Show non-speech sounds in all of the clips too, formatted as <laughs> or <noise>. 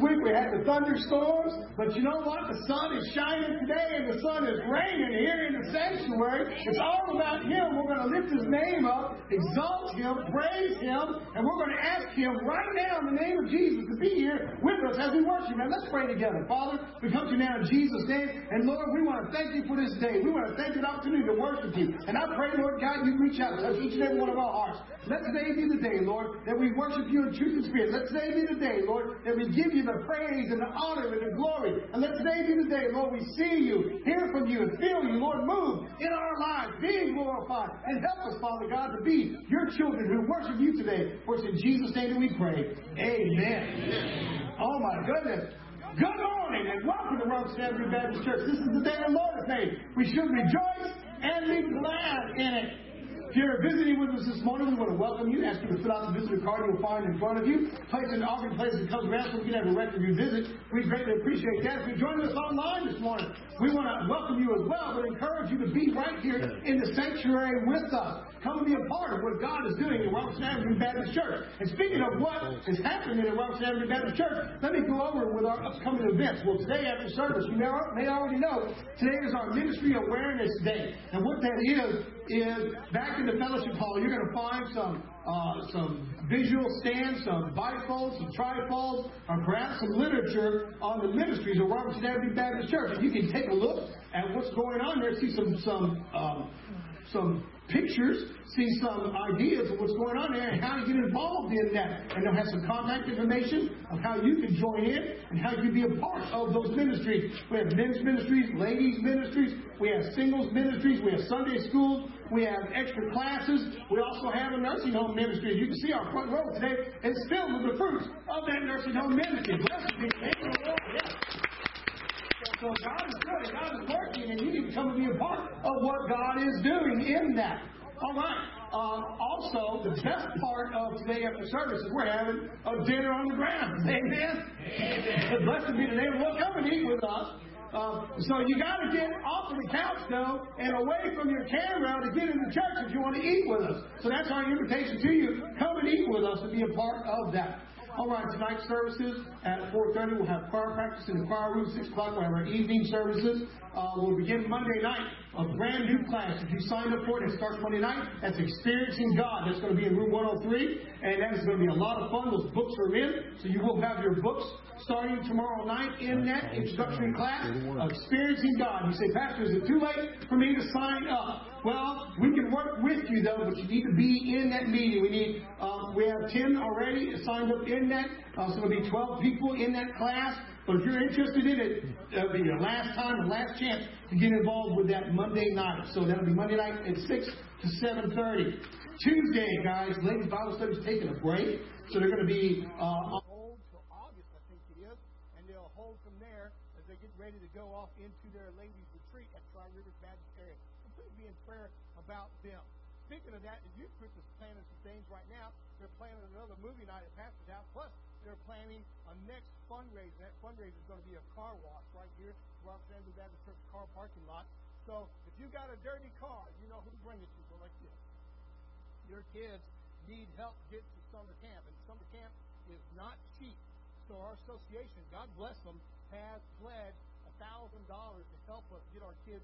week we had the thunderstorms, but you know what? The sun is shining today and the sun is reigning here in the sanctuary. It's all about Him. We're going to lift His name up, exalt Him, praise Him, and we're going to ask Him right now in the name of Jesus to be here with us as we worship Him. Let's pray together. Father, we come to you now in Jesus' name, and Lord, we want to thank you for this day. We want to thank you for the opportunity to worship you. And I pray, Lord God, you reach out to each and every one of our hearts. Let today be the day, Lord, that we worship you in truth and spirit. Let today be the day, Lord, that we give you the praise and the honor and the glory. And let today be the day, Lord, we see you, hear from you, and feel you. Lord, move in our lives, being glorified. And help us, Father God, to be your children who worship you today. For it's in Jesus' name that we pray. Amen. Oh, my goodness. Good morning and welcome to Robertson Avenue Baptist Church. This is the day the Lord has made. We should rejoice and be glad in it. If you're visiting with us this morning, we want to welcome you. Ask you to fill out the visitor card you'll find in front of you. Place in offering place that comes around so we can have a record of your visit. We greatly appreciate that. If you're joining us online this morning, we want to welcome you as well, but encourage you to be right here in the sanctuary with us. Come and be a part of what God is doing in Robertson Avenue Baptist Church. And speaking of what is happening in Robertson Avenue Baptist Church, let me go over with our upcoming events. Well, today after service, you may already know, today is our Ministry Awareness Day. And what that is, is back in the fellowship hall, you're going to find some uh, some visual stands, some bifolds, some trifolds, or perhaps some literature on the ministries of Robertson Avenue Baptist Church. And you can take a look at what's going on there, see some some um, some pictures, see some ideas of what's going on there and how to get involved in that. And they'll have some contact information of how you can join in and how you can be a part of those ministries. We have men's ministries, ladies' ministries, we have singles ministries, we have Sunday schools, we have extra classes, we also have a nursing home ministry. You can see our front row today is filled with the fruits of that nursing home ministry. Blessed be. So God is good and God is working, and you need to come and be a part of what God is doing in that. All right. Uh, also, the best part of today after service is we're having a dinner on the ground. <laughs> Amen. Amen. Blessed be the name of the Lord. Come and eat with us. Uh, so you got to get off of the couch though and away from your camera to get into church if you want to eat with us. So that's our invitation to you. Come and eat with us and be a part of that. All right, tonight's services at 4.30, we'll have choir practice in the choir room. 6 o'clock, we'll have our evening services. Uh, we'll begin Monday night, a brand new class. If you signed up for it, it starts Monday night. That's Experiencing God. That's going to be in room 103, and that is going to be a lot of fun. Those books are in, so you will have your books starting tomorrow night in that introductory class, Experiencing God. You say, Pastor, is it too late for me to sign up? Well, we can work with you though, but you need to be in that meeting. We need, uh, we have 10 already signed up in that, uh, so it'll be 12 people in that class. But if you're interested in it, that'll be your last time and last chance to get involved with that Monday night. So that'll be Monday night at 6 to 7.30. Tuesday, guys, ladies Bible study's taking a break. So they're going to be uh, on hold till August, I think it is. And they'll hold from there as they get ready to go off into their ladies' retreat at Tri Rivers Baptist area. So please be in prayer about them. Speaking of that, the youth group is planning some things right now. They're planning another movie night at Pastor's House. Plus, they're planning a next fundraiser. That fundraiser is going to be a car wash right here, Robertson Avenue Baptist Church car parking lot. So if you got a dirty car, you know who to bring it to. Go like this. Your kids need help getting to summer camp, and summer camp is not cheap. So our association, God bless them, has pledged a thousand dollars to help us get our kids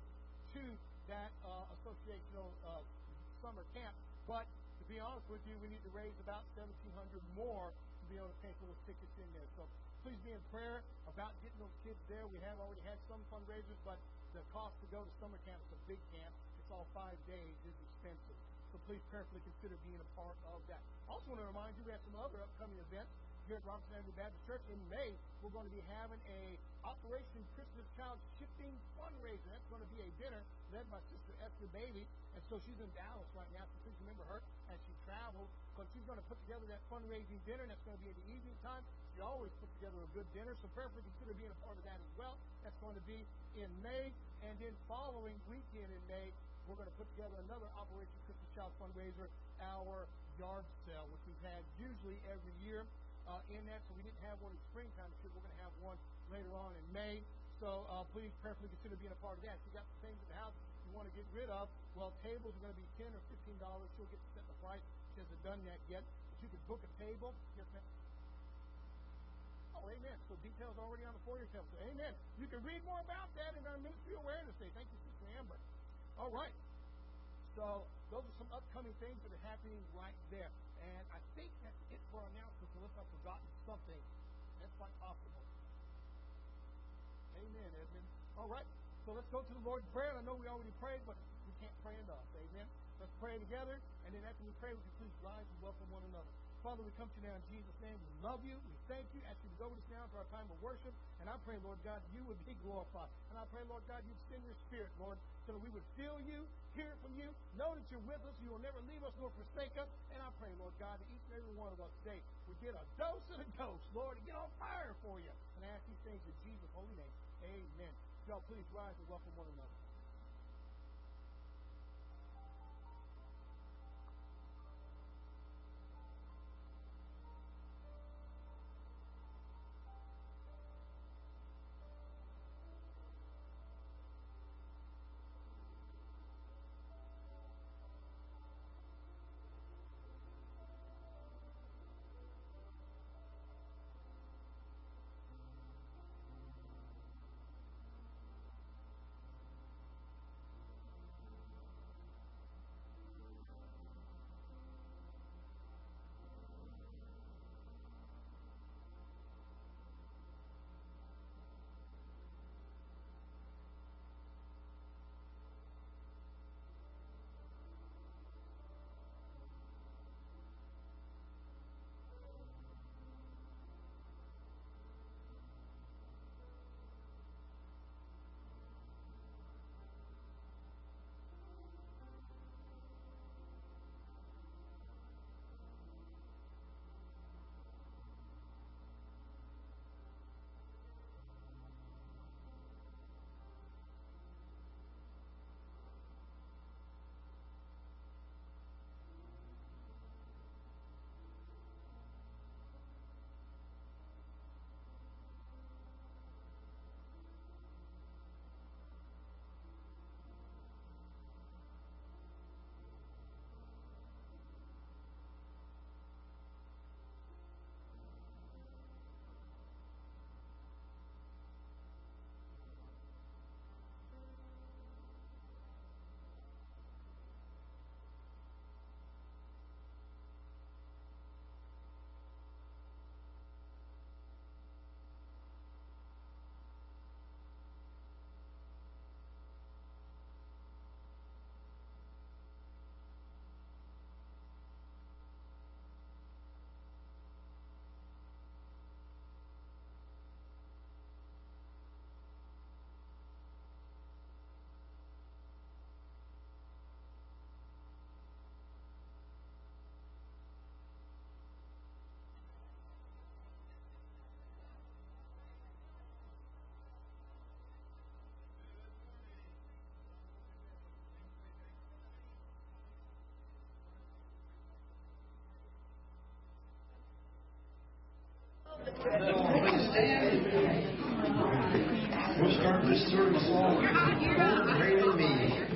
to that uh, associational uh, summer camp. But to be honest with you, we need to raise about seventeen hundred more to be able to pay for those tickets in there. So please be in prayer about getting those kids there. We have already had some fundraisers, but the cost to go to summer camp is a big camp. It's all five days. is expensive. So please prayerfully consider being a part of that. Also want to remind you we have some other upcoming events here at Robertson Avenue Baptist Church. In May, we're going to be having a Operation Christmas Child Shipping fundraiser. That's going to be a dinner led by Sister Esther Bailey. And so she's in Dallas right now, so please remember her as she travels. But she's going to put together that fundraising dinner, and that's going to be in the evening time. She always puts together a good dinner, so prayerfully consider being a part of that as well. That's going to be in May. And then following weekend in May, we're going to put together another Operation Christmas Child fundraiser, our yard sale, which we've had usually every year uh, in that. So we didn't have one in springtime this. We're going to have one later on in May. So uh, please prayerfully consider being a part of that. If you got things in the house you want to get rid of, well, tables are going to be ten or fifteen dollars. She'll get to set the price. She hasn't done that yet. But you can book a table. Yes, ma'am. Oh, amen. So details already on the foyer table. So, amen. You can read more about that in our Ministry Awareness Day. Thank you, Sister Amber. All right. So those are some upcoming things that are happening right there. And I think that's it for announcements, unless I've forgotten something. That's quite possible. Amen, Edmund. All right. So let's go to the Lord's Prayer. I know we already prayed, but we can't pray enough. Amen. Let's pray together. And then after we pray, we can please rise and welcome one another. Father, we come to you now in Jesus' name. We love you. We thank you. Ask you to go with us now to our time of worship. And I pray, Lord God, you would be glorified. And I pray, Lord God, you'd send your spirit, Lord, so that we would feel you, hear from you, know that you're with us. You will never leave us nor forsake us. And I pray, Lord God, that each and every one of us today would get a dose of the dose, Lord, and get on fire for you. And I ask these things in Jesus' holy name. Amen. Y'all please rise and welcome one another. We'll start this service off Great in Me.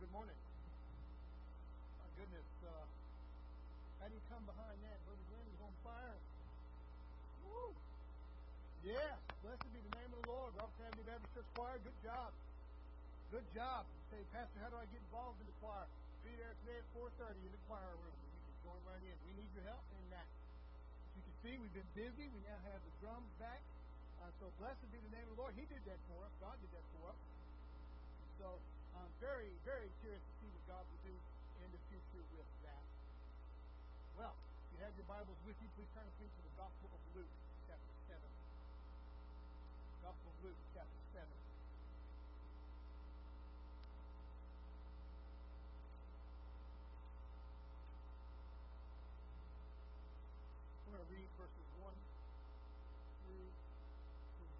Good morning. My goodness. Uh, how do you come behind that? Brother Glenn is on fire. Woo! Yes. Blessed be the name of the Lord. Rock Family Baptist Church Choir. Good job. Good job. You say, Pastor, how do I get involved in the choir? Be there today at 4.30 in the choir room. You can join right in. We need your help in that. As you can see, we've been busy. We now have the drums back. Uh, so blessed be the name of the Lord. He did that for us. God did that for us. So I'm very, very curious to see what God will do in the future with that. Well, if you have your Bibles with you, please turn to the Gospel of Luke, chapter 7. Gospel of Luke, chapter 7. I'm going to read verses 1 through 3.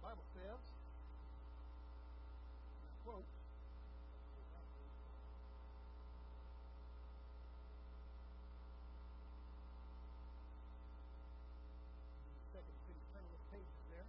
Bible says, and I quote, second, can you turn those pages there?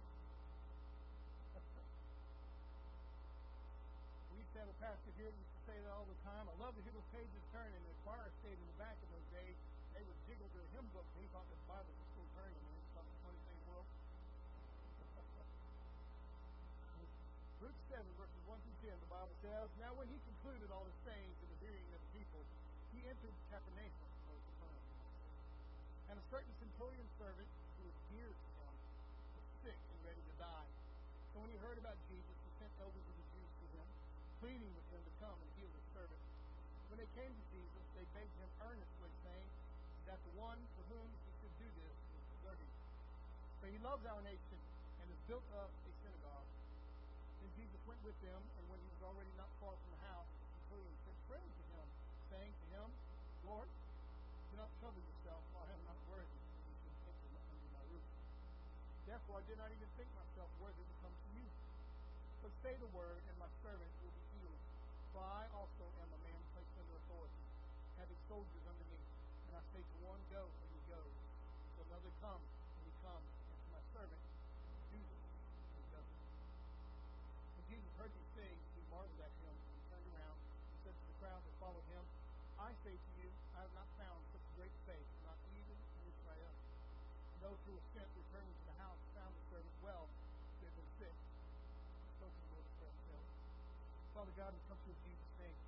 we used to have a pastor here used to say that all the time. I love to hear those pages turn, and the choir stayed in the back in those days. They would jiggle their hymn book, and he thought the Bible was still turning. And he thought the funniest thing world. <laughs> Luke 7, verses 1 through 10, the Bible says, Now when he concluded all his sayings in the hearing of the people, he entered Capernaum, and a certain centurion servant who was dear to him was sick and ready to die. So when he heard about Jesus, he sent elders of the Jews to him, pleading with him to come and heal his servant. When they came to Jesus, they begged him earnestly, saying that the one for whom he should do this was deserving. For he loves our nation and has built up a synagogue. Then Jesus went with them, and when he was already not far from the house, the centurion sent friends to him, saying to him, Lord, do not trouble yourself, for I am not worthy that you under my roof. Therefore I did not even think myself worthy to come to you. But say the word, and my servant will be healed. For I also am a man placed under authority, having soldiers under me. And I say to one, Go, and he goes. To another, Come, and he comes. And to my servant, Do this, and he does. When Jesus heard these things, he marveled at him, and he turned around and said to the crowd that followed him, I say to you, I have not found such great faith, not even in Israel. And those who were sent returning to the house found the servant well, who had been sick. So to the Lord of prayer says. Father God, we come to you in Jesus' name.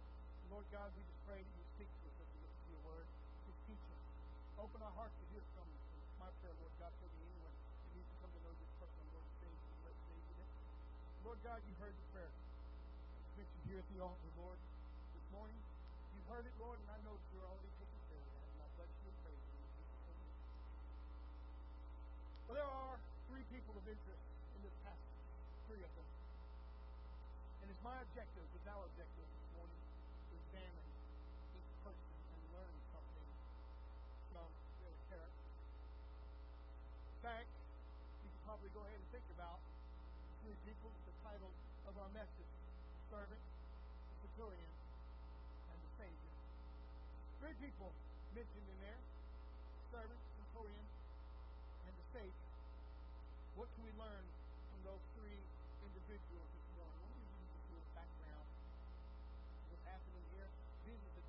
Lord God, we just pray that you speak to us as we listen to your word. Just teach us. Open our hearts to hear from you. It's my prayer, Lord God, for the anyone who needs to come to know this person, Lord, things and in it. Lord God, you heard the prayer. It's mentioned here at the altar, Lord, this morning. You've heard it, Lord, and I know that you're already taking care of that. And I bless you and praise you. Well, there are three people of interest in this passage, three of them. It's my objective, it's our objective this morning, to examine each person and learn something from their character. In fact, you could probably go ahead and think about three people, the title of our message servant, centurion, and the Savior. Three people mentioned in there servant, centurion, and the Savior. What can we learn from those three individuals this morning? Let me give you just a little background of what's happening here. Jesus had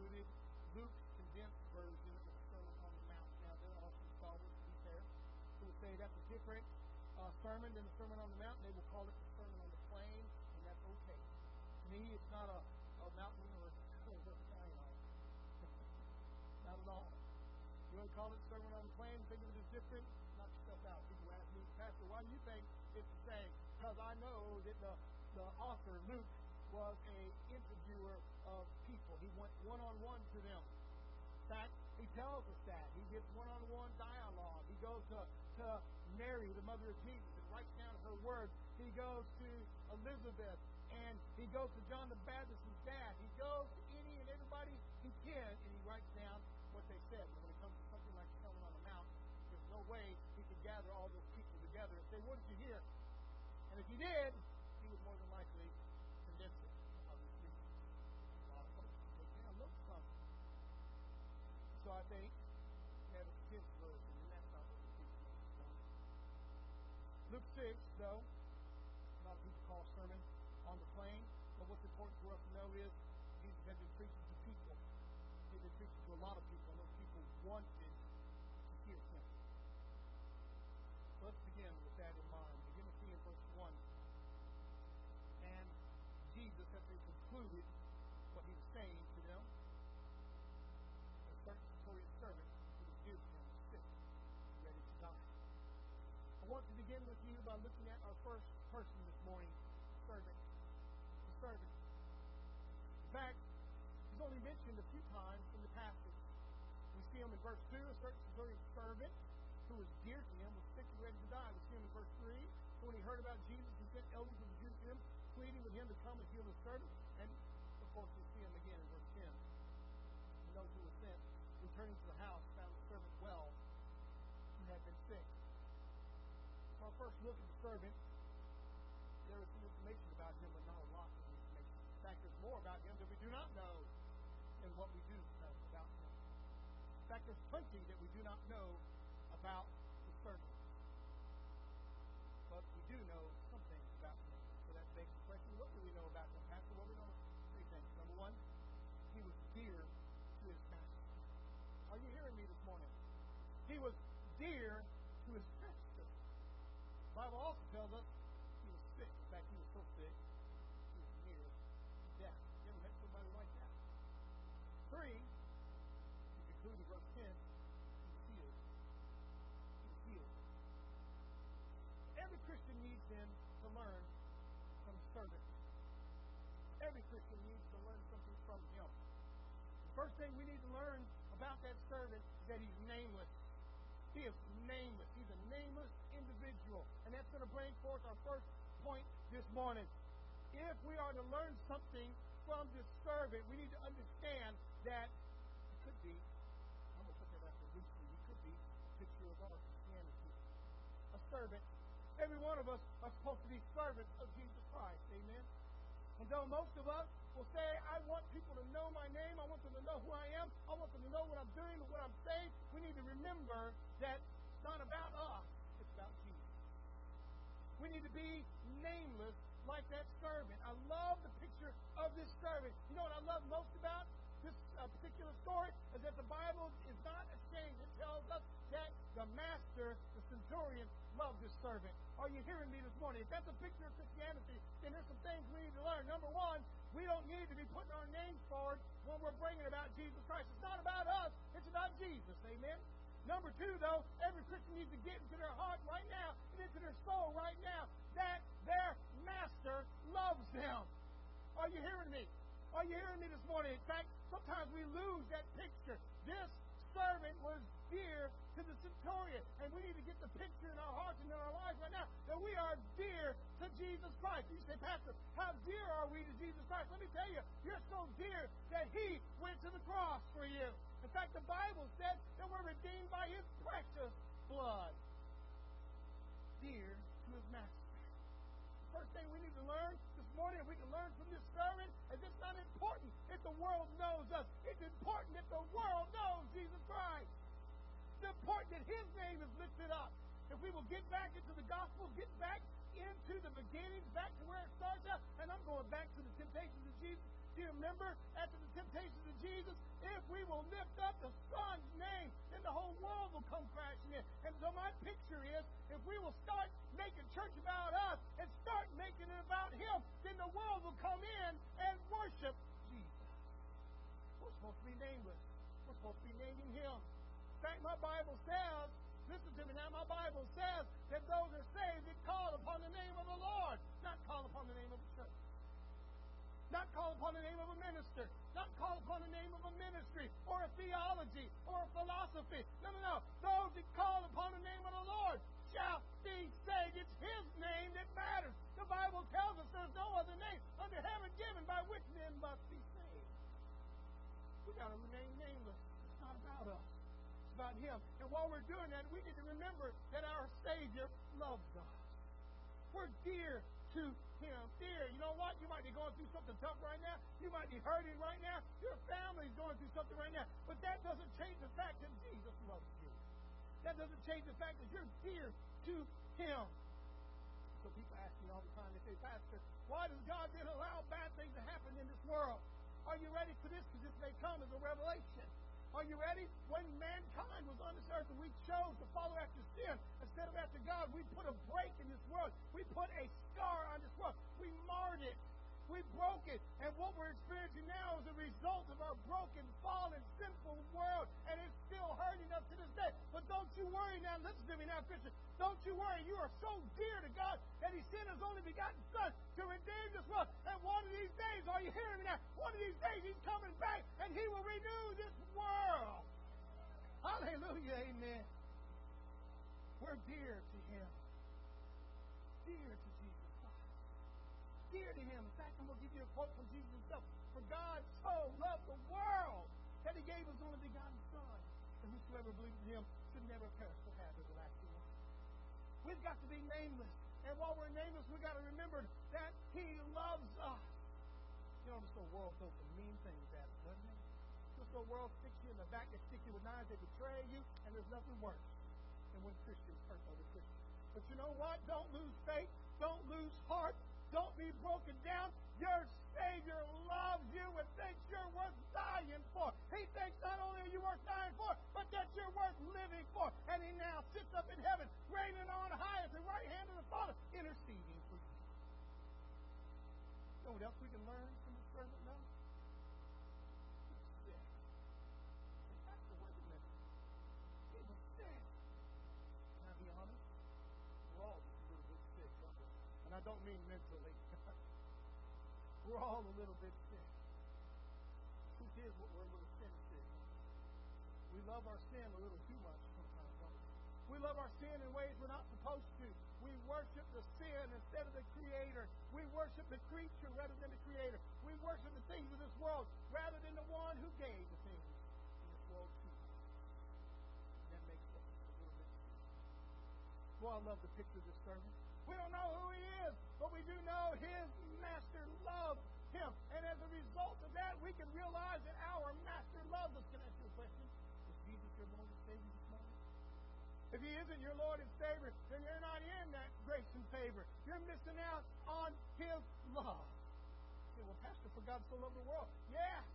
just concluded Luke's condensed version of the Sermon on the Mount. Now, there are some scholars, to be fair, who will say that's a different uh, sermon than the Sermon on the Mount. They will call it the Sermon on the Plain, and that's okay. To me, it's not a, a mountain or a, <laughs> not at all. You want to call it Sermon on the Plain? Think of it as different? Knock yourself out. People ask me, Pastor, why do you think it's the same? Because I know that the, the author, Luke, was a interviewer of people. He went one-on-one to them. In fact, he tells us that. He gets one-on-one dialogue. He goes to, to Mary, the mother of Jesus, and writes down her words. He goes to Elizabeth, and he goes to John the Baptist's dad. He goes to any and everybody he can, and he writes down what they said. But when it comes to something like Sermon on the Mount, there's no way he could gather all those people together and say, What did you hear? And if he did, he would more than likely condense it. Obviously, a lot of folks would take down notes from it. So I think have a condensed version, and. Luke 6, though, and lot of people call a sermon on the plain. But what's important for us to know is Jesus had been preaching to people. He had been preaching to a lot of people, and those people wanted to hear him. So let's begin with that in mind. Begin to see in verse 1. And Jesus, after he concluded what he was saying to them, a certain centurion servant who was dear to him was sick, ready to die. I want to begin with you by looking at our first person this morning, servant. The servant. In fact, he's only mentioned a few times in the passage. We see him in verse 2, a certain centurion servant who was dear to him was sick and ready to die. We see him in verse 3. When he heard about Jesus, he sent elders of the him, pleading with him to come and heal his servant. And, of course, we see him again in verse 10. And those who were sent, returning to the house, found the servant well, who had been sick. So our first look at the servant, there is some information about him, but not a lot of information. In fact, there's more about him that we do not know than what we do know about him. In fact, there's plenty that we do not know about the servant. But we do know some things about him. So that begs the question, what do we know about him, Pastor? Well, we know three things. Number one, he was dear to his master. Are you hearing me this morning? He was dear to his master. The Bible also tells us he was sick. In fact, he was so sick, he was near death. You ever met somebody like that? Three, to conclude in verse 10, he was healed. He was healed. Every Christian to learn from servant. Every Christian needs to learn something from him. The first thing we need to learn about that servant is that he's nameless. He is nameless. He's a nameless individual. And that's going to bring forth our first point this morning. If we are to learn something from this servant, we need to understand that it could be, I'm going to put that after loosely, it could be a picture of our Christianity. A servant. Every one of us are supposed to be servants of Jesus Christ. Amen. And though most of us will say, I want people to know my name, I want them to know who I am, I want them to know what I'm doing, what I'm saying, we need to remember that it's not about us, it's about Jesus. We need to be nameless like that servant. I love the picture of this servant. You know what I love most about this uh, particular story is that the Bible is not ashamed. It tells us that the master, the centurion, loved his servant. Are you hearing me this morning? If that's a picture of Christianity, then there's some things we need to learn. Number one, we don't need to be putting our names forward when we're bringing about Jesus Christ. It's not about us, it's about Jesus. Amen? Number two, though, every Christian needs to get into their heart right now and into their soul right now that their master loves them. Are you hearing me? Are you hearing me this morning? In fact, sometimes we lose that picture. This servant was dear to the centurion. And we need to get the picture in our hearts and in our lives right now that we are dear to Jesus Christ. You say, Pastor, how dear are we to Jesus Christ? Let me tell you, you're so dear that He went to the cross for you. In fact, the Bible said that we're redeemed by His precious blood. Dear to His Master. First thing we need to learn morning, if we can learn from this sermon, is it's not important if the world knows us. It's important that the world knows Jesus Christ. It's important that His name is lifted up. If we will get back into the gospel, get back into the beginnings, back to where it starts out, and I'm going back to the temptations of Jesus. You remember after the temptations of Jesus? If we will lift up the Son's name, then the whole world will come crashing in. And so my picture is if we will start making church about us and start making it about Him, then the world will come in and worship Jesus. We're supposed to be nameless. We're supposed to be naming Him. In fact, my Bible says, listen to me now, my Bible says that those are saved that call upon the name of the Lord, not call upon the name of the church. Not call upon the name of a minister. Not call upon the name of a ministry or a theology or a philosophy. No, no, no. Those that call upon the name of the Lord shall be saved. It's His name that matters. The Bible tells us there's no other name under heaven given by which men must be saved. We got to remain nameless. It's not about us. It's about Him. And while we're doing that, we need to remember that our Savior loves us. We're dear to Him. Dear, you know what? You might be going through something tough right now. You might be hurting right now. Your family's going through something right now. But that doesn't change the fact that Jesus loves you. That doesn't change the fact that you're dear to Him. So people ask me all the time, they say, Pastor, why does God then allow bad things to happen in this world? Are you ready for this? Because this may come as a revelation. Are you ready? When mankind was on this earth and we chose to follow after sin instead of after God, we put a break in this world. We put a scar on this world. We marred it. We broke it. And what we're experiencing now is a result of our broken, fallen, sinful world. And it's still hurting us to this day. But don't you worry now. Listen to me now, Christian. Don't you worry. You are so dear to God that He sent His only begotten Son to redeem this world. And one of these days, are you hearing me now? One of these days, He's coming back and He will renew this world. Hallelujah. Amen. We're dear to Him. Dear to Jesus. dear to him. I'm give you a quote from Jesus himself. For God so loved the world that he gave his only begotten Son. And whosoever believes in him should never perish but have everlasting life. We've got to be nameless. And while we're nameless, we've got to remember that he loves us. You know, this whole world throws some mean things at us, doesn't it? This whole world sticks you in the back, they stick you with knives, they betray you, and there's nothing worse than when Christians hurt other Christians. But you know what? Don't lose faith. Don't lose heart. Don't be broken down. Your Savior loves you and thinks you're worth dying for. He thinks not only are you worth dying for, but that you're worth living for. And He now sits up in heaven, reigning on high at the right hand of the Father, interceding for you. You know what else we can learn from this servant now? Sick. That's the word that He was sick. Can I be honest? We're all and I don't mean mentally. We're all a little bit sick. Truth is, what we're a little sin sick. We love our sin a little too much sometimes, don't we? We love our sin in ways we're not supposed to. We worship the sin instead of the Creator. We worship the creature rather than the Creator. We worship the things of this world rather than the one who gave the things in this world to us. That makes us a little bit. Boy, I love the picture of this sermon. We don't know who he is, but we do know his master loved him. And as a result of that, we can realize that our master loves us. Can I ask you a question? Is Jesus your Lord and Savior this morning? If he isn't your Lord and Savior, then you're not in that grace and favor. You're missing out on his love. You say, well, Pastor, for God so loved the world. Yes.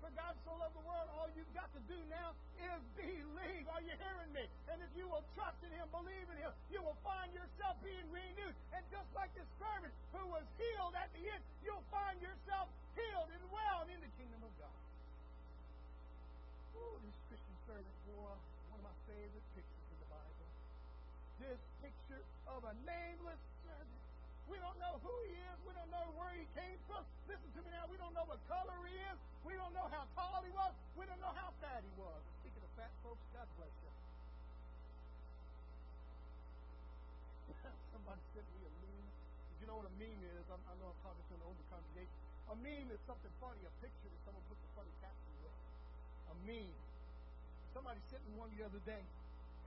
For God so loved the world, all you've got to do now is believe. Are you hearing me? And if you will trust in Him, believe in Him, you will find yourself being renewed. And just like this servant who was healed at the end, you'll find yourself healed and well in the kingdom of God. Oh, this Christian servant boy, one of my favorite pictures in the Bible. This picture of a nameless servant we don't know who he is. We don't know where he came from. Listen to me now. We don't know what color he is. We don't know how tall he was. We don't know how fat he was. Speaking of fat folks, God bless you. <laughs> Somebody sent me a meme. You know what a meme is? I'm, I know I'm talking to an older congregation. A meme is something funny, a picture that someone puts a funny caption with. A meme. Somebody sent me one the other day,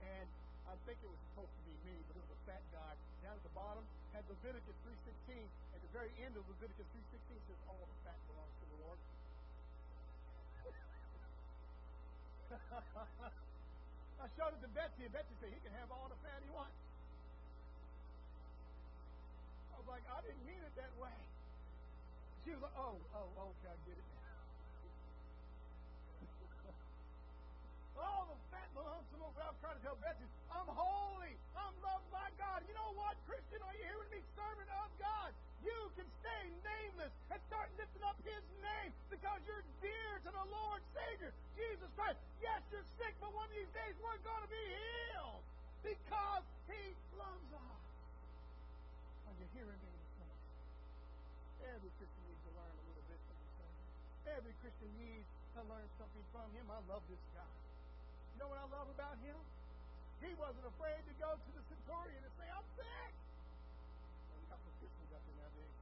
and I think it was supposed to be me, but it was a fat guy. Down at the bottom had Leviticus 3.16. At the very end of Leviticus 3.16 says, all the fat belongs to the Lord. I showed it to Betsy, and Betsy said, he can have all the fat he wants. I was like, I didn't mean it that way. She was like, oh, oh, okay, I get it <laughs> All the fat belongs to the Lord. I was trying to tell Betsy, I'm holy. I'm loved by God. You know what, Christian? Are you hearing me? Servant of God. You can stay nameless and start lifting up His name because you're dear to the Lord Savior, Jesus Christ. Yes, you're sick, but one of these days we're going to be healed because He loves us. Are you hearing me? Every Christian needs to learn a little bit from sermon. Every Christian needs to learn something from Him. I love this guy. You know what I love about him? He wasn't afraid to go to the centurion and say, I'm sick. Well, we got some Christians up there nowadays.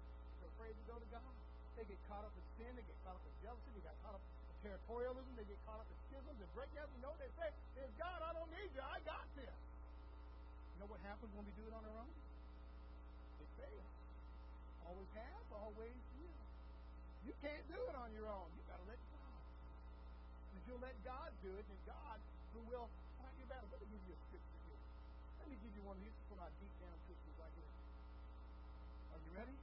They're to go to God. They get caught up in sin. They get caught up in jealousy. They get caught up in territorialism. They get caught up in schisms and breakdowns. You know they say? There's God. I don't need you. I got this. You know what happens when we do it on our own? It fails. Always has, always will. You can't do it on your own. You've got to let God. If you'll let God do it, then God who will fight your battle. Let me give you a scripture here. Let me give you one of these. One of deep down Christians right here. Are you ready?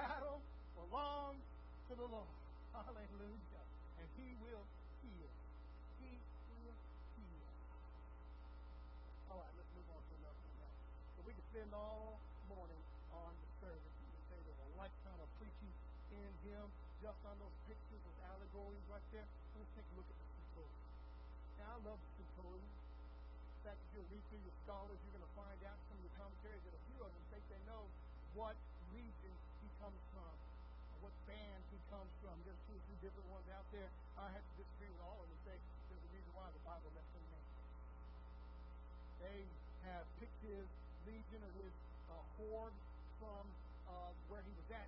Battle belongs to the Lord. Hallelujah. And He will heal. He will heal. All right, let's move on to another one now. So we can spend all morning on the service. We can say there's a lifetime of preaching in Him just on those pictures with allegories right there. Let's take a look at the centurion. Now, I love the centurion. In fact, if you read through your scholars, you're going to find out some of the commentaries that a few of them think they know what comes from, what band he comes from. There's two or three different ones out there. I have to disagree with all of them and say there's a reason why the Bible left him name. They have picked his legion or his uh, horde from uh, where he was at.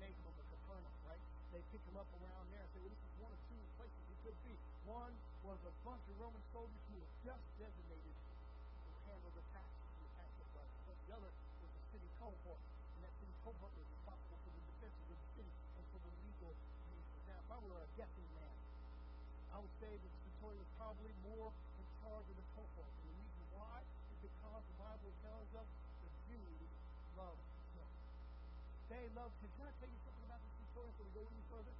Nahum of the Capernaum, right? They pick him up around there and say, well, this is one of two places he could be. One was a bunch of Roman soldiers who were just designated to handle the tax, the tax of But the other was the city cohort, and that city cohort was responsible for the defenses of the city and for the legal reasons. Now, if I were a guessing man, I would say that centurion was probably more in charge of the cohort. And the reason why is because the Bible tells us the Jews loved him. They loved him. Can I tell you something about the centurion before we go any further?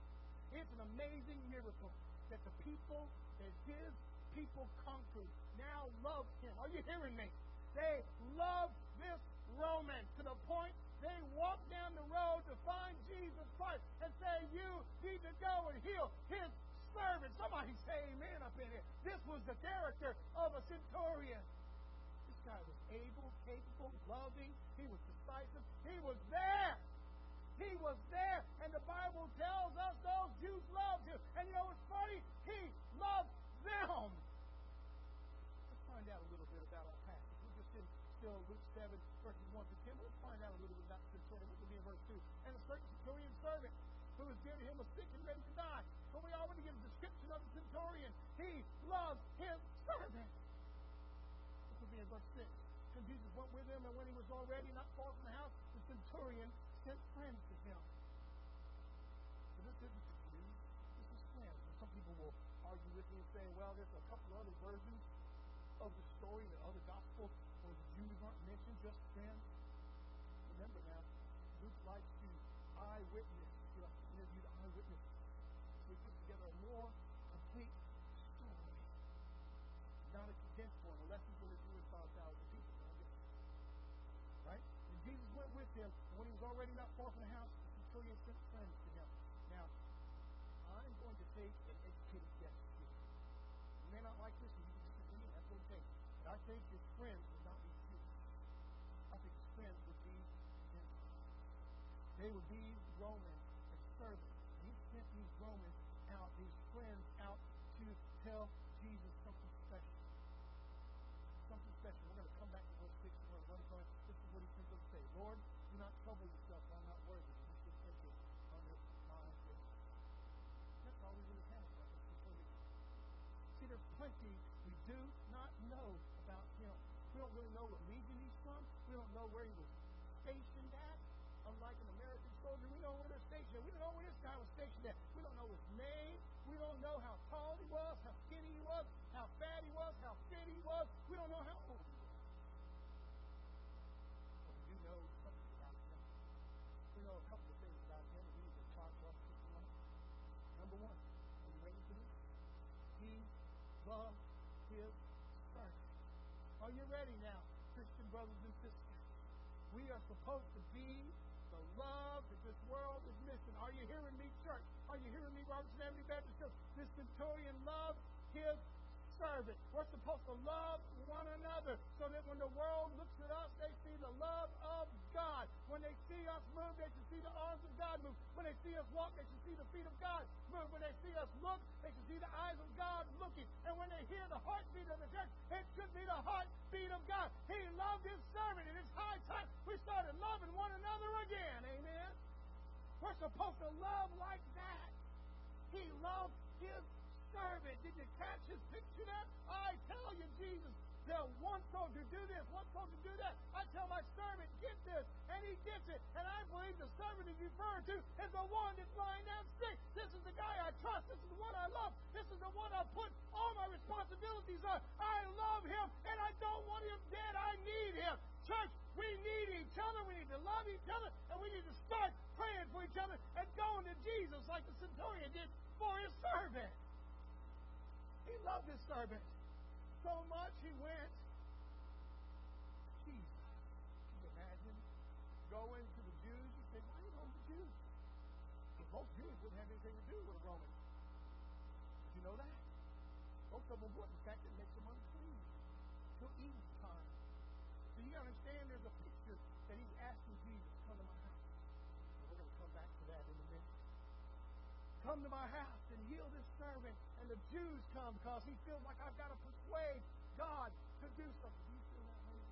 It's an amazing miracle that the people that his people conquered now love him. Are you hearing me? They love this Roman to the point they walk down the road to find Jesus Christ and say, You need to go and heal his servant. Somebody say amen up in here. This was the character of a centurion. This guy was able, capable, loving. He was decisive. He was there. He was there. And the Bible tells us those Jews loved him. And you know what's funny? He loved them. Let's find out a little bit about our passage. We're just in still Luke 7, verses 1 to 10. Let's find out a little bit about the centurion. Look at me in verse 2. And a certain centurion servant who was to him was sick and ready to die. So we already get a description of the centurion. He loves his servant. This will be in verse 6. And Jesus went with him, and when he was already not far from the house, the centurion sent friends to him. So this isn't the Jews. This is friends. And some people will argue with me and say, well, there's a couple other versions of the story, the other gospels, where the Jews aren't mentioned, just friends. Remember now, Luke likes to eyewitness you know, interviewed eyewitnesses. So we put together a more complete story. Not a condensed one. The lessons in the Jewish 5,000 people. Right? And Jesus went with him. When he was already not far from the house, the sent friends to him. Now, I'm going to take an educated guess here. You may not like this, and you can disagree, and that's okay. But I think his friends would not be Jews. I think his friends would be Gentiles. They would be Romans and servants. He sent these Romans out, these friends out to tell Jesus something special. Something special. We're going to come back to verse 6 and we're going to This is what he sent them to say. Lord, do not trouble yourself. I'm not worthy that you should enter under my roof. That's all we really have about this There's plenty we do not know about him. We don't really know what region he's from. We don't know where he was stationed at unlike an American soldier. We don't know where they're stationed. We don't know where this guy was stationed at. We don't know his name. We don't know how tall he was, how skinny he was, how fat he was, how fit he was. We don't know how old he was. But we do know something about him. We know a couple of things about him, and these are taught to us this morning. Number one, are you ready for this? He his. Are you ready now, Christian brothers and sisters? We are supposed to be the love that this world is missing. Are you hearing me, church? Are you hearing me, Robertson Avenue Baptist Church? This centurion loved his servant. We're supposed to love one another so that when the world looks at us, they see the love of God. When they see us move, they can see the arms of God move. When they see us walk, they can see the feet of God move. When they see us look, they can see the eyes of God looking. And when they hear the heartbeat of the church, it should be the heartbeat of God. He loved his servant, and it's high time we started loving one another again. Amen. We're supposed to love like that. He loved his servant. Did you catch his picture there? I tell you, Jesus tell one soldier do this, one soldier do that. I tell my servant, get this, and he gets it. And I believe the servant he's referring to is the one that's lying down sick. This is the guy I trust. This is the one I love. This is the one I put all my responsibilities on. I love him, and I don't want him dead. I need him. Church, We need each other. We need to love each other. And we need to start praying for each other and going to Jesus like the centurion did for his servant. He loved his servant so much he went. Jesus. Can you imagine going to the Jews? You say, why are you going to the Jews? Because most Jews wouldn't have anything to do with a Roman. Did you know that? Most of them wouldn't. In fact, it makes them unclean till evening time. So you understand there's a picture that he's asking Jesus, come to my house. And we're going to come back to that in a minute. Come to my house and heal this servant. And the Jews come because he feels like I've got to persuade God to do something. Do you feel that way?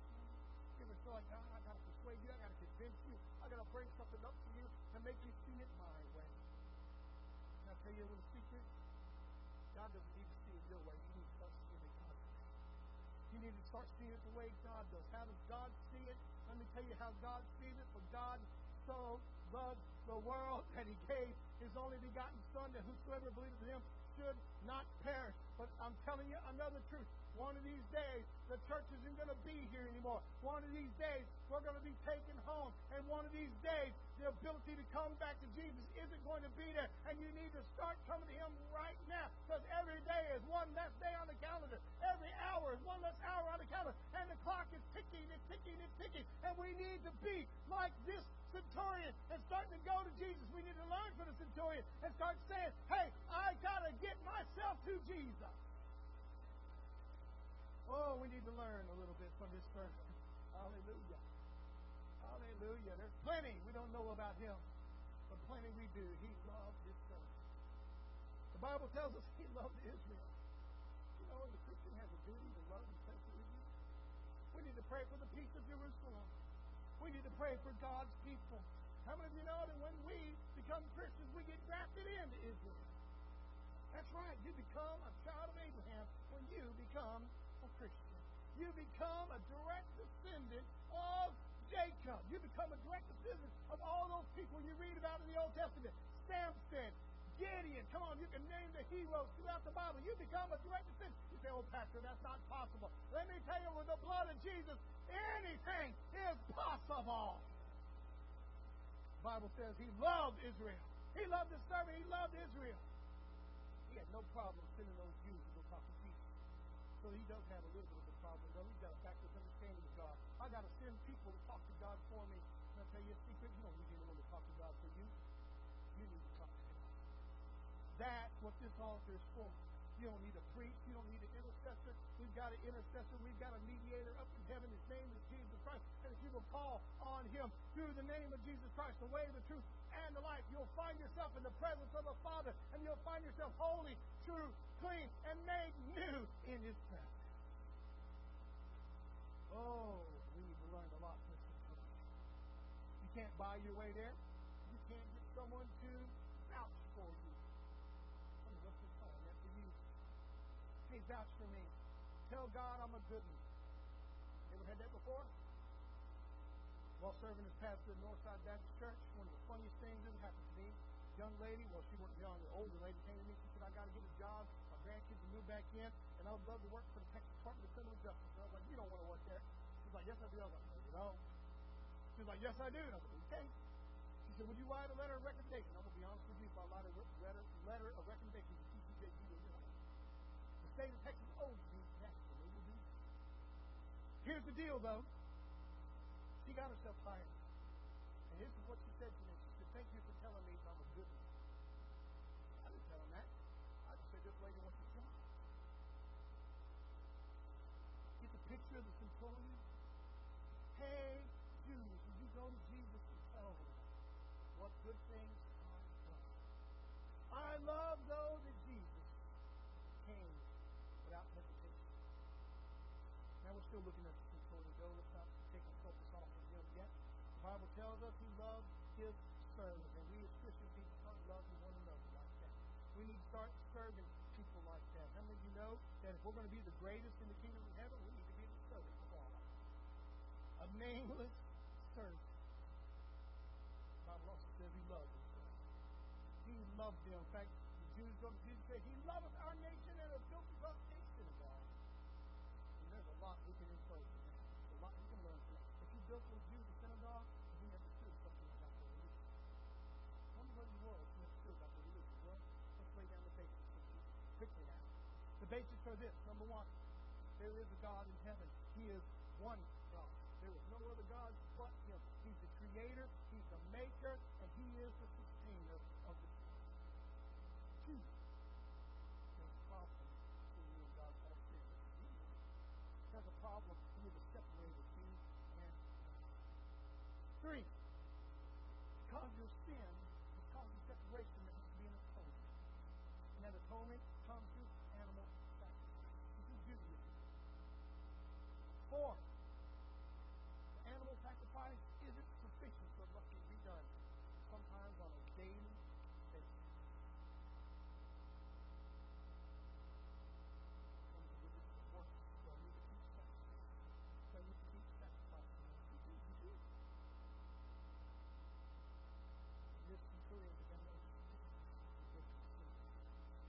You feel like, God, I've got to persuade you. I've got to convince you. I've got to bring something up to you to make you see it my way. Can I tell you a little secret? God doesn't need to see it your way. You need to start seeing it God's way. You need to start seeing it the way God does. How does God see it? Let me tell you how God sees it. For God so loved the world that he gave his only begotten Son, that whosoever believes in him should not perish. But I'm telling you another truth. One of these days, the church isn't going to be here anymore. One of these days, we're going to be taken home. And one of these days, the ability to come back to Jesus isn't going to be there. And you need to start coming to Him right now. Because every day is one less day on the calendar. Every hour is one less hour on the calendar. And the clock is ticking and ticking and ticking. And we need to be like this centurion and starting to go to Jesus. We need to learn from the centurion and start saying, hey, I got to get myself to Jesus. Oh, we need to learn a little bit from this person. Hallelujah. Hallelujah. There's plenty we don't know about him, but plenty we do. He loved his son. The Bible tells us he loved Israel. You know, the Christian has a duty to love and for Israel. We need to pray for the peace of Jerusalem. We need to pray for God's people. How many of you know that when we become Christians, we get grafted into Israel? That's right. You become a child of Abraham when you become a Christian. You become a direct descendant of Jacob. You become a direct descendant of all those people you read about in the Old Testament. Samson, Gideon. Come on, you can name the heroes throughout the Bible. You become a direct descendant. You say, oh, Pastor, that's not possible. Let me tell you, with the blood of Jesus, anything is possible. The Bible says he loved Israel. He loved his servant. He loved Israel. Had no problem sending those Jews to go talk to Jesus. So he does have a little bit of a problem, though. He's got a backwards understanding of God. I got to send people to talk to God for me. And I'll tell you a secret. You don't need anyone to talk to God for you. You need to talk to God. That's what this altar is for. You don't need a priest. You don't need an intercessor. We've got an intercessor. We've got a mediator up in heaven. His name is Jesus Christ. And if you will call on him through the name of Jesus Christ, the way, the truth, and the life, you'll find yourself in the presence of the Father, and you'll find yourself holy, true, clean, and made new in his presence. Oh, we need to learn a lot from this. You can't buy your way there. You can't get someone to vouch for you. What's this called? That's for you. Hey, vouch for me. Tell God I'm a good one. Ever had that before? While serving as pastor at Northside Baptist Church, one of the funniest things that happened to me, young lady, well, she wasn't young, an older lady came to me. She said, I got to get a job. My grandkids will move back in, and I would love to work for the Texas Department of Criminal Justice. And I was like, You don't want to work there. She's like, Yes, I do. I was like, No, you don't. She's like, Yes, I do. And I was like, Okay. She said, Would you write a letter of recommendation? I'm going to be honest with you. If I write a letter, letter of recommendation to TDCJ, you'll get it. The state of Texas owes me that. Here's the deal, though. She got herself hired. And this is what she said to me. She said, Thank you for telling me I'm a good one. I didn't tell him that. I just said, This lady wants a job. Get the picture of the centurion. Hey, Jews, you go to Jesus and tell him what good things I've done. I love, though, that Jesus came without hesitation. Now we're still looking at the centurion, though. Let's not take our focus off of him yet. The Bible tells us he loved his servants, and we as Christians need to start loving one another like that. We need to start serving people like that. How many of you know that if we're going to be the greatest in the kingdom of heaven, we need to be the servant of all? A nameless servant. The Bible also says he loved his. He loved them. In fact, the Jews Jesus and say, He loveth our nation and has built us up nation of ours. And there's a lot we can infer from that. There's a lot we can learn from that. If you built those Jews in synagogue, he understood something about their religion. Tell me what he was he understood about their religion. Well, let's lay down the basics quickly now. The basics are this. Number one, there is a God in heaven. He is one God. There is no other God but Him. He's the creator, He's the maker, and He is the sustainer of the world. Two, there's a problem between you and God called sin. There's a problem for you to separate the two and Three, because your sin has caused a separation, there must be an atonement. And that atonement comes through animal sacrifice. This is Judaism. Four, the animal sacrifice isn't sufficient for what can be done sometimes on a daily basis. Some religious works tell you to keep sacrifice. Tell you to keep sacrifice. You do, you do. This centurion began to understand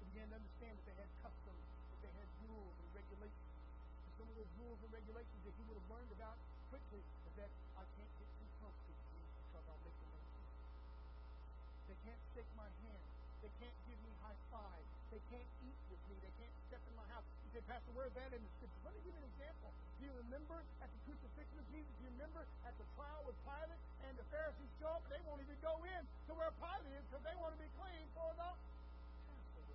He began to understand that they had customs, that they had rules and regulations. And some of those rules and regulations that he would have learned about quickly is that I can't get too close to the because I'll make them upset. They can't shake my hand. They can't give me high five. They can't eat with me. They can't step in my house. You say, Pastor, where's that in the scripture? Let me give you an example. Do you remember at the crucifixion of Jesus? Do you remember at the trial with Pilate and the Pharisees show up? They won't even go in to where Pilate is because they want to be clean for the Passover.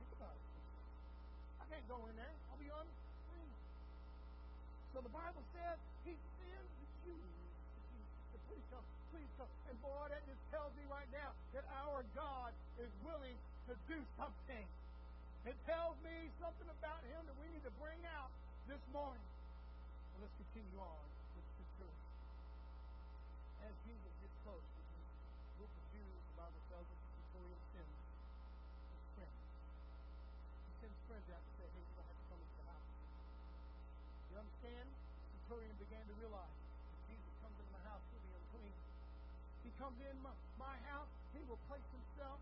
Think about it. I can't go in there. I'll be unclean. So the Bible says he sends the Jews please come, please come. And boy, that just tells me right now that our God is willing to do something. It tells me something about him that we need to bring out this morning. Well, let's continue on with the truth. As Jesus gets close to the group of Jews, the Bible tells us the centurion sends his friends. He sends friends out to say, hey, you don't have to come into the house. You understand? The centurion began to realize if Jesus comes into my house, he'll be unclean. He comes in my, my house, he will place himself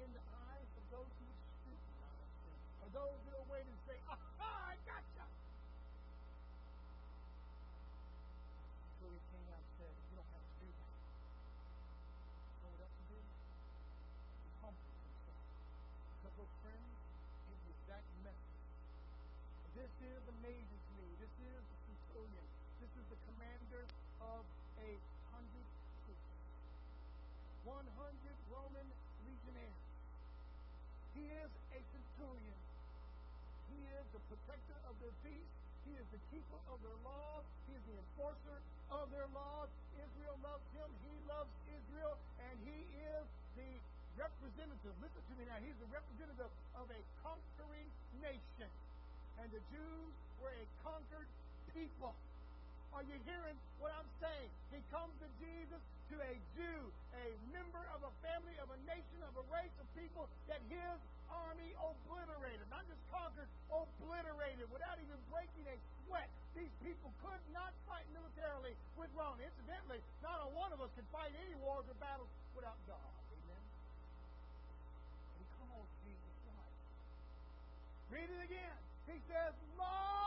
in the eyes of those who scrutinize him, or those who are waiting to say, aha, I gotcha. So he came out and said, You don't have to do that. You know what else he did? He humbled himself. Because those friends gave the exact message. This is amazing to me. This is the centurion. This is the commander of a. 100 Roman legionnaires. He is a centurion. He is the protector of their peace. He is the keeper of their laws. He is the enforcer of their laws. Israel loves him. He loves Israel. And he is the representative. Listen to me now. He's the representative of a conquering nation. And the Jews were a conquered people. Are you hearing what I'm saying? He comes to Jesus, to a Jew, a member of a family, of a nation, of a race of people that his army obliterated. Not just conquered, obliterated without even breaking a sweat. These people could not fight militarily with Rome. Incidentally, not a one of us can fight any wars or battles without God. Amen? Jesus. Read it again. He says, Lord,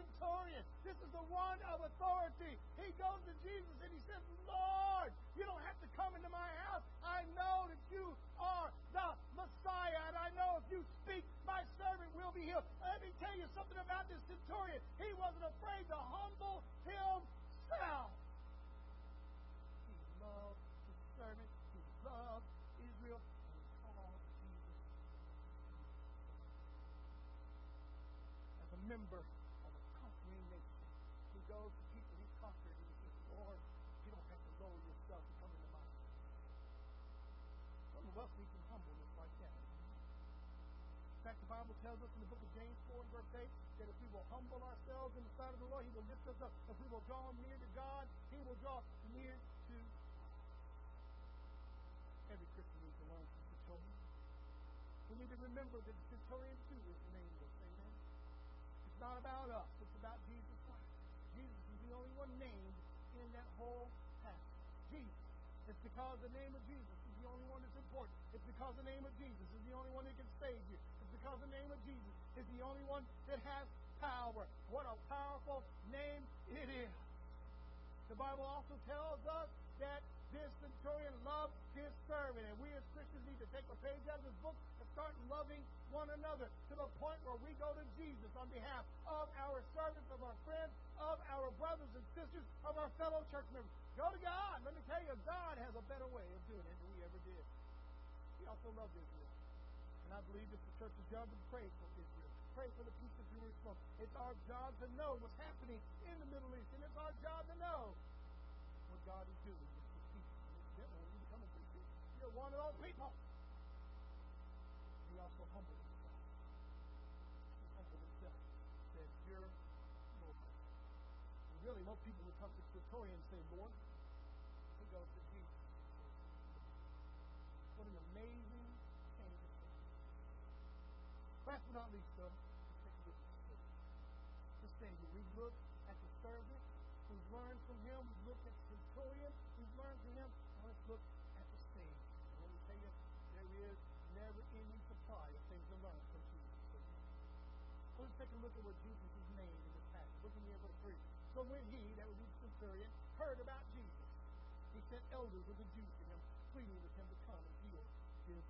centurion. This is the one of authority. He goes to Jesus and he says, Lord, you don't have to come into my house. I know that you are the Messiah, and I know if you speak, my servant will be healed. Let me tell you something about this centurion. He wasn't afraid to humble himself. He loved his servant. He loved Israel. Member of a conquering nation. He goes to people he conquered and he says, Lord, you don't have to lower yourself to come into my house. Some of us need some humbleness like that. In fact, the Bible tells us in the book of James 4 and verse 8 that if we will humble ourselves in the sight of the Lord, He will lift us up. If we will draw near to God, He will draw near to. Every Christian needs to learn from centurion. We need to remember that centurion too is nameless. Amen. It's not about us, it's about Jesus Christ. Jesus is the only one named in that whole passage. Jesus. It's because the name of Jesus is the only one that's important. It's because the name of Jesus is the only one that can save you. Because the name of Jesus is the only one that has power. What a powerful name it is. The Bible also tells us that this centurion loved his servant. And we as Christians need to take a page out of this book and start loving one another to the point where we go to Jesus on behalf of our servants, of our friends, of our brothers and sisters, of our fellow church members. Go to God. Let me tell you, God has a better way of doing it than we ever did. He also loved Israel. And I believe it's the church's job to pray for Israel. Pray for the peace of Jerusalem. It's our job to know what's happening in the Middle East. And it's our job to know what God is doing with his people. And you become a Christian, you're one of those people. He also humbled himself. He humbled himself. Said, You're Lord. And really, most people would come to Centurion and say, Lord. He goes to Jesus. What an amazing. Last but not least, though. This thing here, we look at the servant, we've learned from him, we've looked at the centurion, we've learned from him, and let's look at the. And let me tell you, there is never ending supply of things to learn from Jesus. Let's take a look at what Jesus is named in this passage. Look at me at verse 3. So when he, that would be the centurion, heard about Jesus, he sent elders of the Jews to him, pleading with him to come and heal his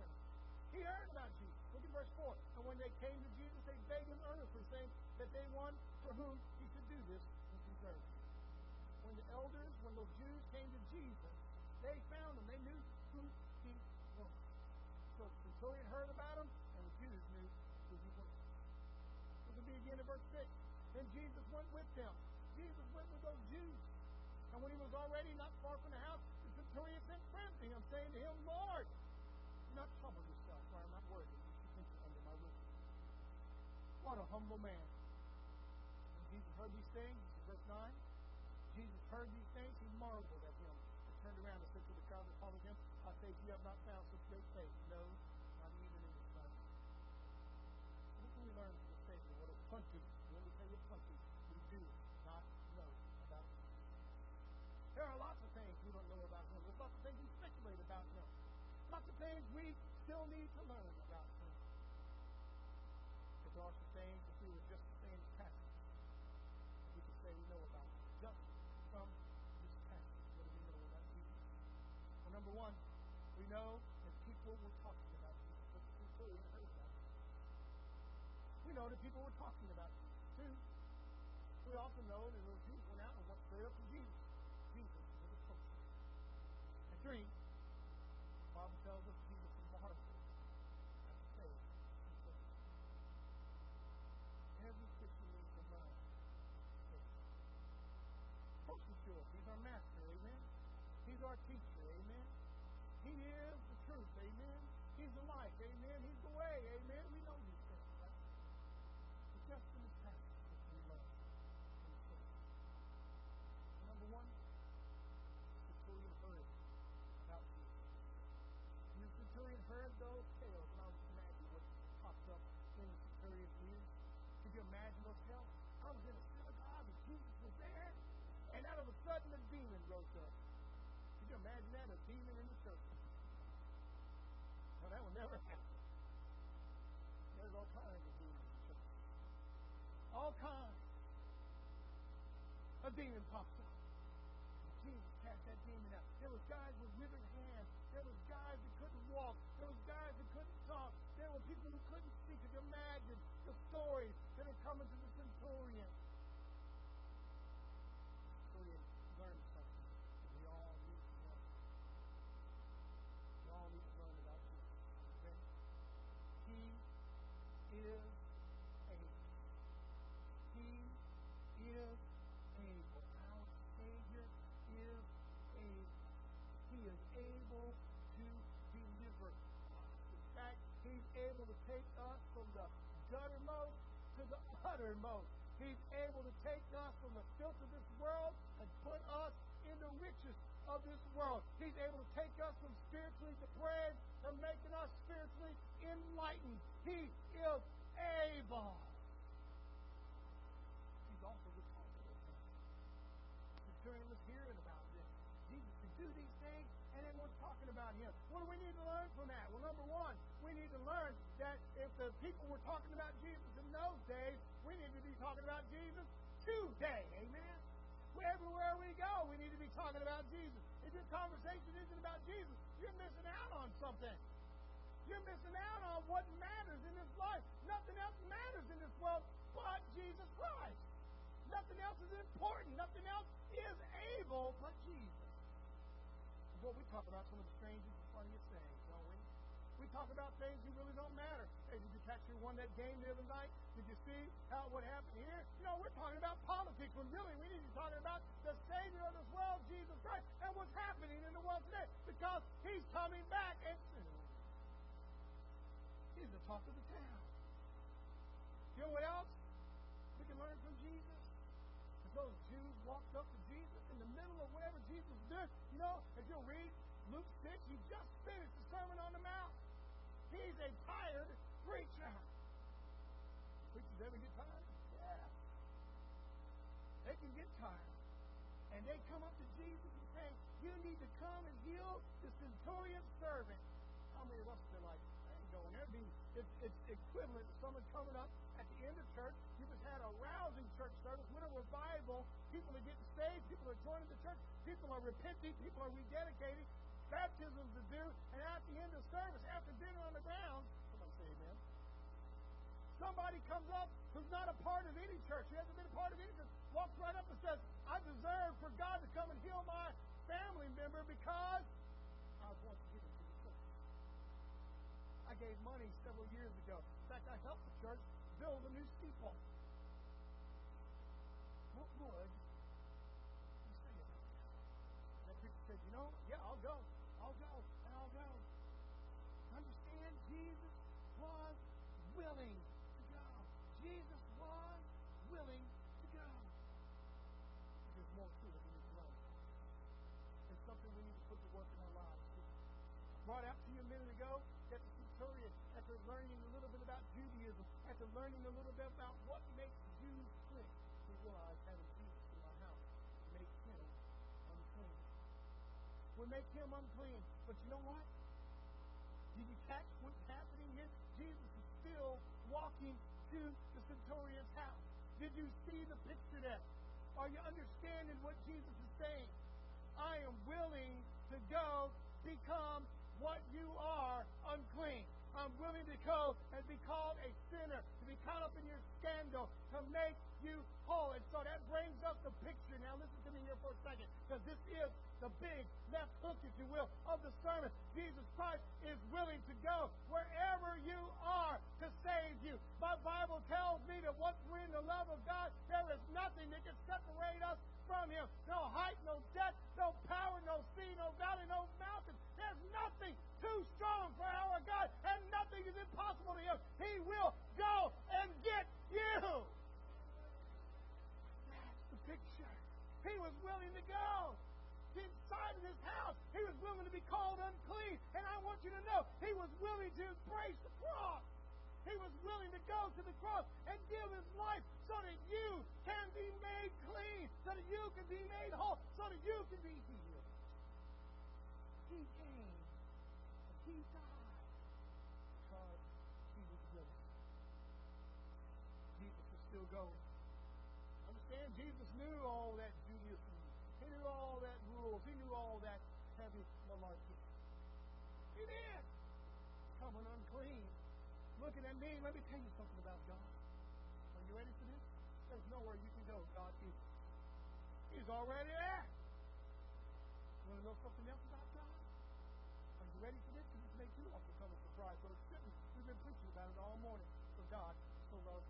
servant. He heard about Jesus. Verse 4. And when they came to Jesus, they begged him earnestly, saying that they one for whom he should do this was deserved. When the elders, when those Jews came to Jesus, they found him. They knew who he was. So the centurion heard about him, and the Jews knew who he was. Look at me again in verse 6. Then Jesus went with them. Jesus went with those Jews. And when he was already not far from the house, the centurion sent friends to him, saying to him, Lord, do not trouble yourself, for I am not worthy that you should enter under my roof. What a humble man. When Jesus heard these things, verse 9, Jesus heard these things, he marveled at him and turned around and said to the crowd that followed him, I say you have not found such great faith. No, not even in this life. What can we learn from the Savior? What a plenty, let me tell you plenty, we do not know about him. There are lots of things we don't know about him. There's lots of things we speculate about him. Lots of things we still need to learn about him. But there are some things, if we were just to stay in this passage, we could say we know about him. Just from this passage. What do we know about Jesus? Well, number one, we know that people were talking about Jesus. Him. We know that people were talking about Jesus. Two, we also know that those Jews went out and went straight up to Jesus. Jesus was approaching. And three, Bible tells us Jesus at the said. Every faith. Of course. He's our master, amen. He's our teacher. He is the truth, amen. He's the life, amen. He's the way, amen. We know these things, right? But just in this passage that we the Savior. Number one, the centurion heard about Jesus. And the centurion heard those tales, and I was imagine what popped up in the centurion's ears. Could you imagine those tales? I was in a synagogue and Jesus was there, and out of a sudden a demon rose up. Could you imagine that? A demon in the church. That will never happen. There's all kinds of demons. All kinds. A demon pops up. Jesus cast that demon out. There was guys with withered hands. There was guys that couldn't walk. There was guys that couldn't talk. There were people who couldn't speak. Could you imagine the stories that are coming to the centurion? Centurion learned something that we all need to know. We all need to learn about Jesus. Okay? He is. He is able. Our Savior is able. He is able to deliver us. In fact, He's able to take us from the guttermost to the uttermost. He's able to take us from the filth of this world and put us in the riches of this world. He's able to take us from spiritually depraved to making us spiritually enlightened. He is able. He's also responsible. The centurion was hearing about this. Jesus could do these things, and everyone's talking about him. What do we need to learn from that? Well, number one, we need to learn that if the people were talking about Jesus in those days, we need to be talking about Jesus today. Amen? Everywhere we go, we need to be talking about Jesus. If your conversation isn't about Jesus, you're missing out on something. You're missing out on what matters in this life. Nothing else matters in this world but Jesus Christ. Nothing else is important. Nothing else is able but Jesus. What we talk about some of the strangest funniest things, don't we? We talk about things that really don't matter. Hey, did you catch who won that game the other night? Did you see how what happened here? You know, we're talking about politics when really we need to be talking about the Savior of this world, Jesus Christ, and what's happening in the world today. Because He's coming back and soon. He's the talk of the town. You know what else we can learn from Jesus? those Jews walked up to Jesus in the middle of whatever Jesus doing. You know, if you'll read Luke 6, he just finished the Sermon on the Mount. He's a tired preacher. Preachers ever get tired? Yeah. They can get tired. And they come up to Jesus and say, You need to come and heal the centurion's servant. How many of us are like, I ain't going there? It's, it's equivalent to someone coming up at the end of church. You just had a rousing church service with a revival. People are getting saved. People are joining the church. People are repenting. People are rededicating. Baptisms to do. And at the end of service, after dinner on the ground, somebody say amen. Somebody comes up who's not a part of any church, who hasn't been a part of any church, walks right up and says, I deserve for God to come and heal my family member because I once given to the church. I gave money several years ago. In fact, I helped the church build a new steeple. What would you say about that? That preacher said, you know, yeah, I'll go. I'll go. And I'll go. Understand, Jesus was willing. Jesus was willing to go. There's more to it than this learn. It's something we need to put to work in our lives. Brought out to you a minute ago that the centurion, after learning a little bit about Judaism, after learning a little bit about what makes Jews click, we realize having Jesus in our house makes him unclean. We make him unclean. But you know what? Did you catch what's happening here? Jesus is still walking to centurion's house. Did you see the picture there? Are you understanding what Jesus is saying? I am willing to go become what you are unclean. I'm willing to go and be called a sinner, to be caught up in your scandal, to make you whole. And so that brings up the picture. Now listen to me here for a second, because this is the big left hook, if you will, of the sermon. Jesus Christ is willing to go wherever you are to save you. My Bible tells me that once we're in the love of God, there is nothing that can separate us from Him. No height, no depth, no power, no sea, no valley, no mountain. There's nothing too strong for our God, and nothing is impossible to Him. He will go and get you. That's the picture. He was willing to go inside of his house. He was willing to be called unclean. And I want you to know, he was willing to embrace the cross. He was willing to go to the cross and give his life so that you can be made clean, so that you can be made whole, so that you can be healed. He came and he died because he was willing. Jesus is still going. Understand? Jesus knew all that Judaism. He knew all that rules. He knew all that heavy malarkey. He did. Coming unclean looking at me, let me tell you something about God. Are you ready for this? There's nowhere you can go. God is. He's already there. You want to know something else about God? Are you ready for this? Because this may too often come as a surprise, but it's shouldn't. We've been preaching about it all morning. For God so loved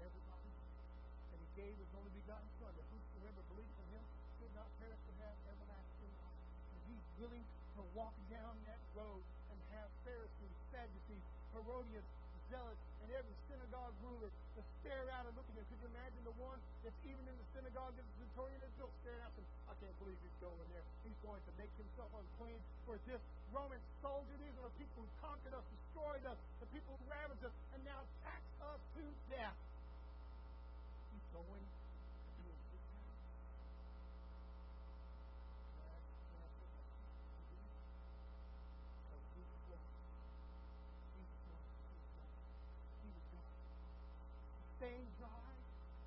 everybody. And He gave His only begotten Son, that whosoever believes in Him should not perish but have everlasting life. And He's willing to walk down that road and have Pharisees, Sadducees, Herodians, Zealots, and every synagogue ruler to stare out and look at him. Could you imagine the one that's even in the synagogue the centurion is still staring at him? I can't believe he's going there. He's going to make himself unclean for this Roman soldier. These are the people who conquered us, destroyed us, the people who ravaged us, and now tax us to death going to a good time. Same drive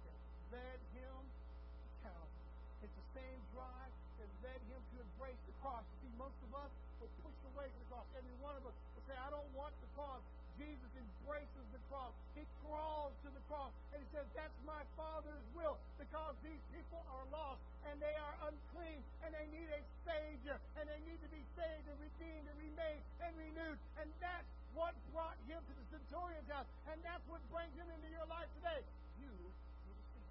that led him to Calvary. It's the same drive that led him to embrace the cross. You see, most of us will push away from the cross. Every one of us will say, I don't want the cross. Jesus embraces the cross. Crawls to the cross and he says, That's my Father's will because these people are lost and they are unclean and they need a Savior and they need to be saved and redeemed and remade and renewed. And that's what brought him to the centurion's house. And that's what brings him into your life today. You need a Savior.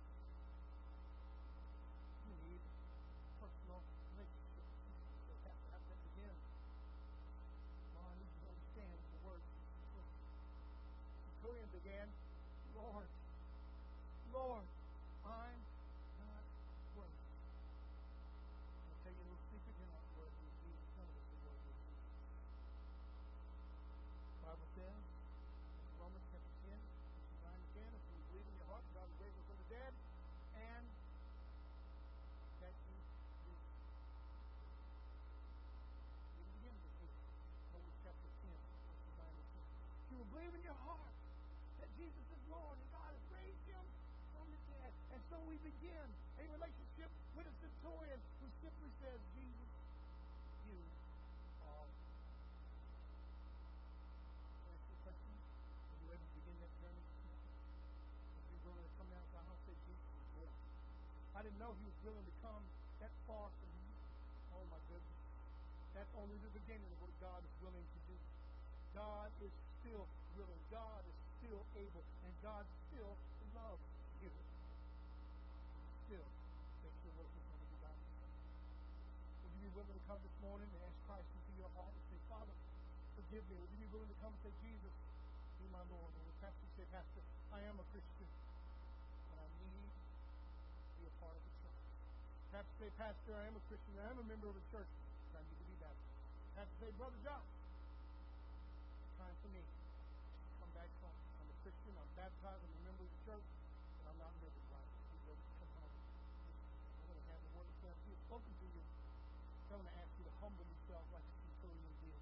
You need personal relationship. You have to have that again. Well, I need you to understand the word. Centurion began, Lord, Lord, I'm not worthy. I'll tell you a little secret, you're not worthy of Jesus. None of us are worthy of Jesus. The Bible says, in Romans chapter 10, verses 9 and 10, if you believe in your heart that God is raised from the dead, and that you do. It begins with here. Romans chapter 10, verses 9 and 10. If you will believe in your heart that Jesus is Lord and God has raised him from the dead. And so we begin a relationship with a centurion who simply says, Jesus, you are. You a you to begin that journey? You're willing to come down to the house say, Jesus. I didn't know he was willing to come that far for me. Oh my goodness. That's only the beginning of what God is willing to do. God is still willing. God is still able. And God still loves you. Still makes your work is going to be done. Would you be willing to come this morning and ask Christ into your heart and say, Father, forgive me? Would you be willing to come and say, Jesus, be my Lord? Or perhaps you say, Pastor, I am a Christian, but I need to be a part of the church. Perhaps say, Pastor, I am a Christian, I am a member of the church, but I need to be baptized. Perhaps say, Brother John, it's time for me to come back home. I'm a Christian, I'm baptized, I'm a member of the church, but I'm not living right. I'm ready to come home. I'm going to have the word of God. If He has spoken to you, I'm going to ask you to humble yourself like the centurion did.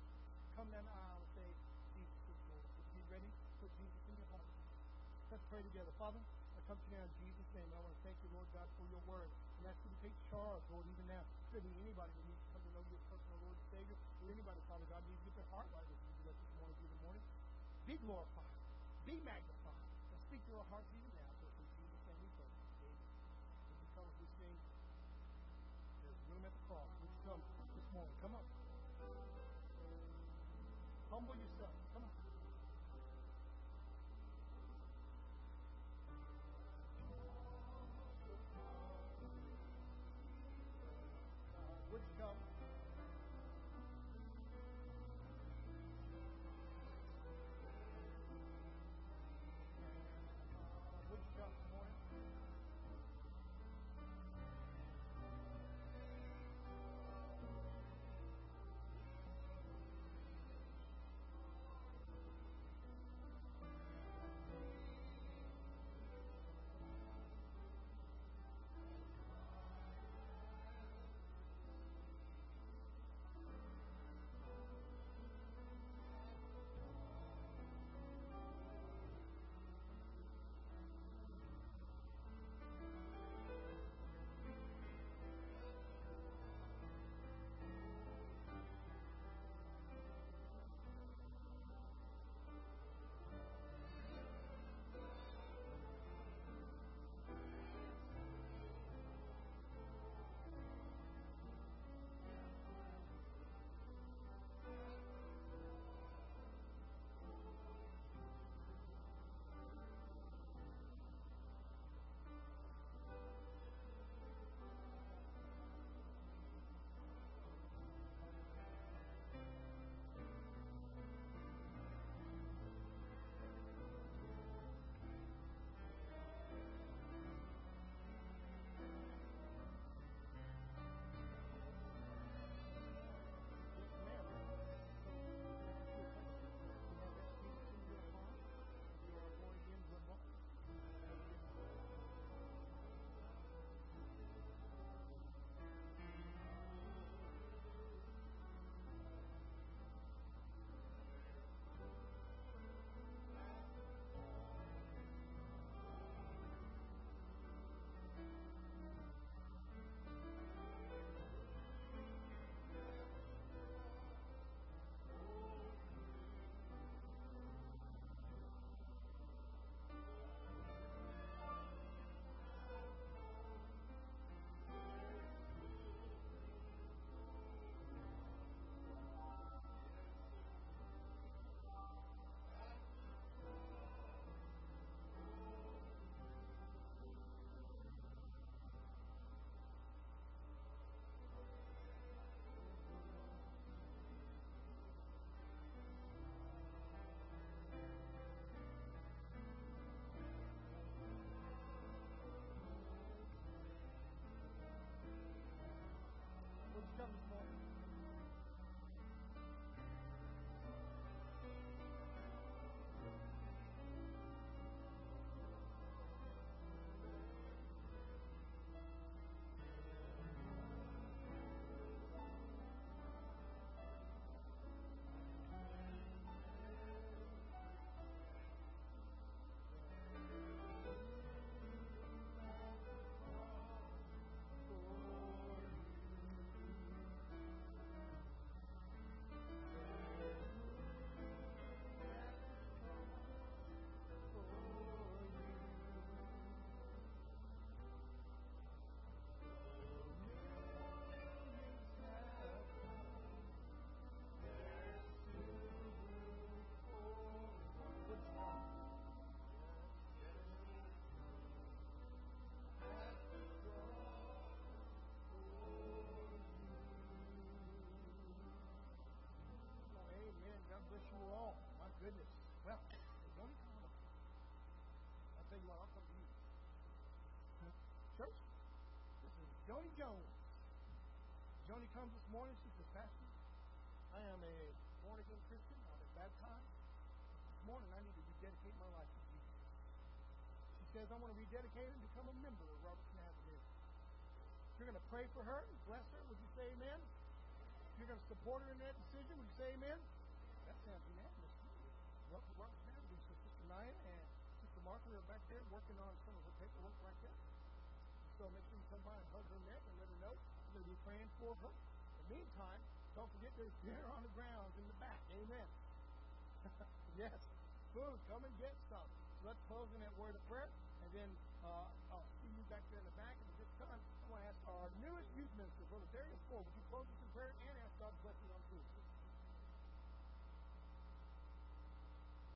Come down the aisle and say, Jesus is Lord. If you're ready, put Jesus in your heart. Let's pray together. Father, I come to you now in Jesus' name. I want to thank you, Lord God, for your word. And ask you to take charge, Lord, even now. Be anybody that needs to come to know you as personal Lord and Savior, or anybody, Father God, needs to get their heart right with you this morning be the morning. Be glorified. Be magnified. And speak to our hearts even now. So in Jesus' name we pray. Amen. Would you come as we sing? There's room at the cross. You come this morning? Come on. Humble yourself. Joni Jones. Joni comes this morning. She says, Pastor, I am a born again Christian. I've been baptized. This morning I need to rededicate my life to Jesus. She says, I want to rededicate and become a member of Avenue. If you're going to pray for her and bless her, would you say amen? You're going to support her in that decision, would you say amen? That sounds unanimous. Welcome to Robertson Avenue. So Sister Naya and Sister Martha are back there working on some of her paperwork right there. So make sure you come by and hug her neck and let her know we're going to be praying for her. In the meantime, don't forget there's dinner on the grounds in the back. Amen. <laughs> yes. Food, come and get some. So let's close in that word of prayer. And then uh, I'll see you back there in the back. And at this time, I want to ask our newest youth minister, Brother Darius Ford, would you close us in prayer and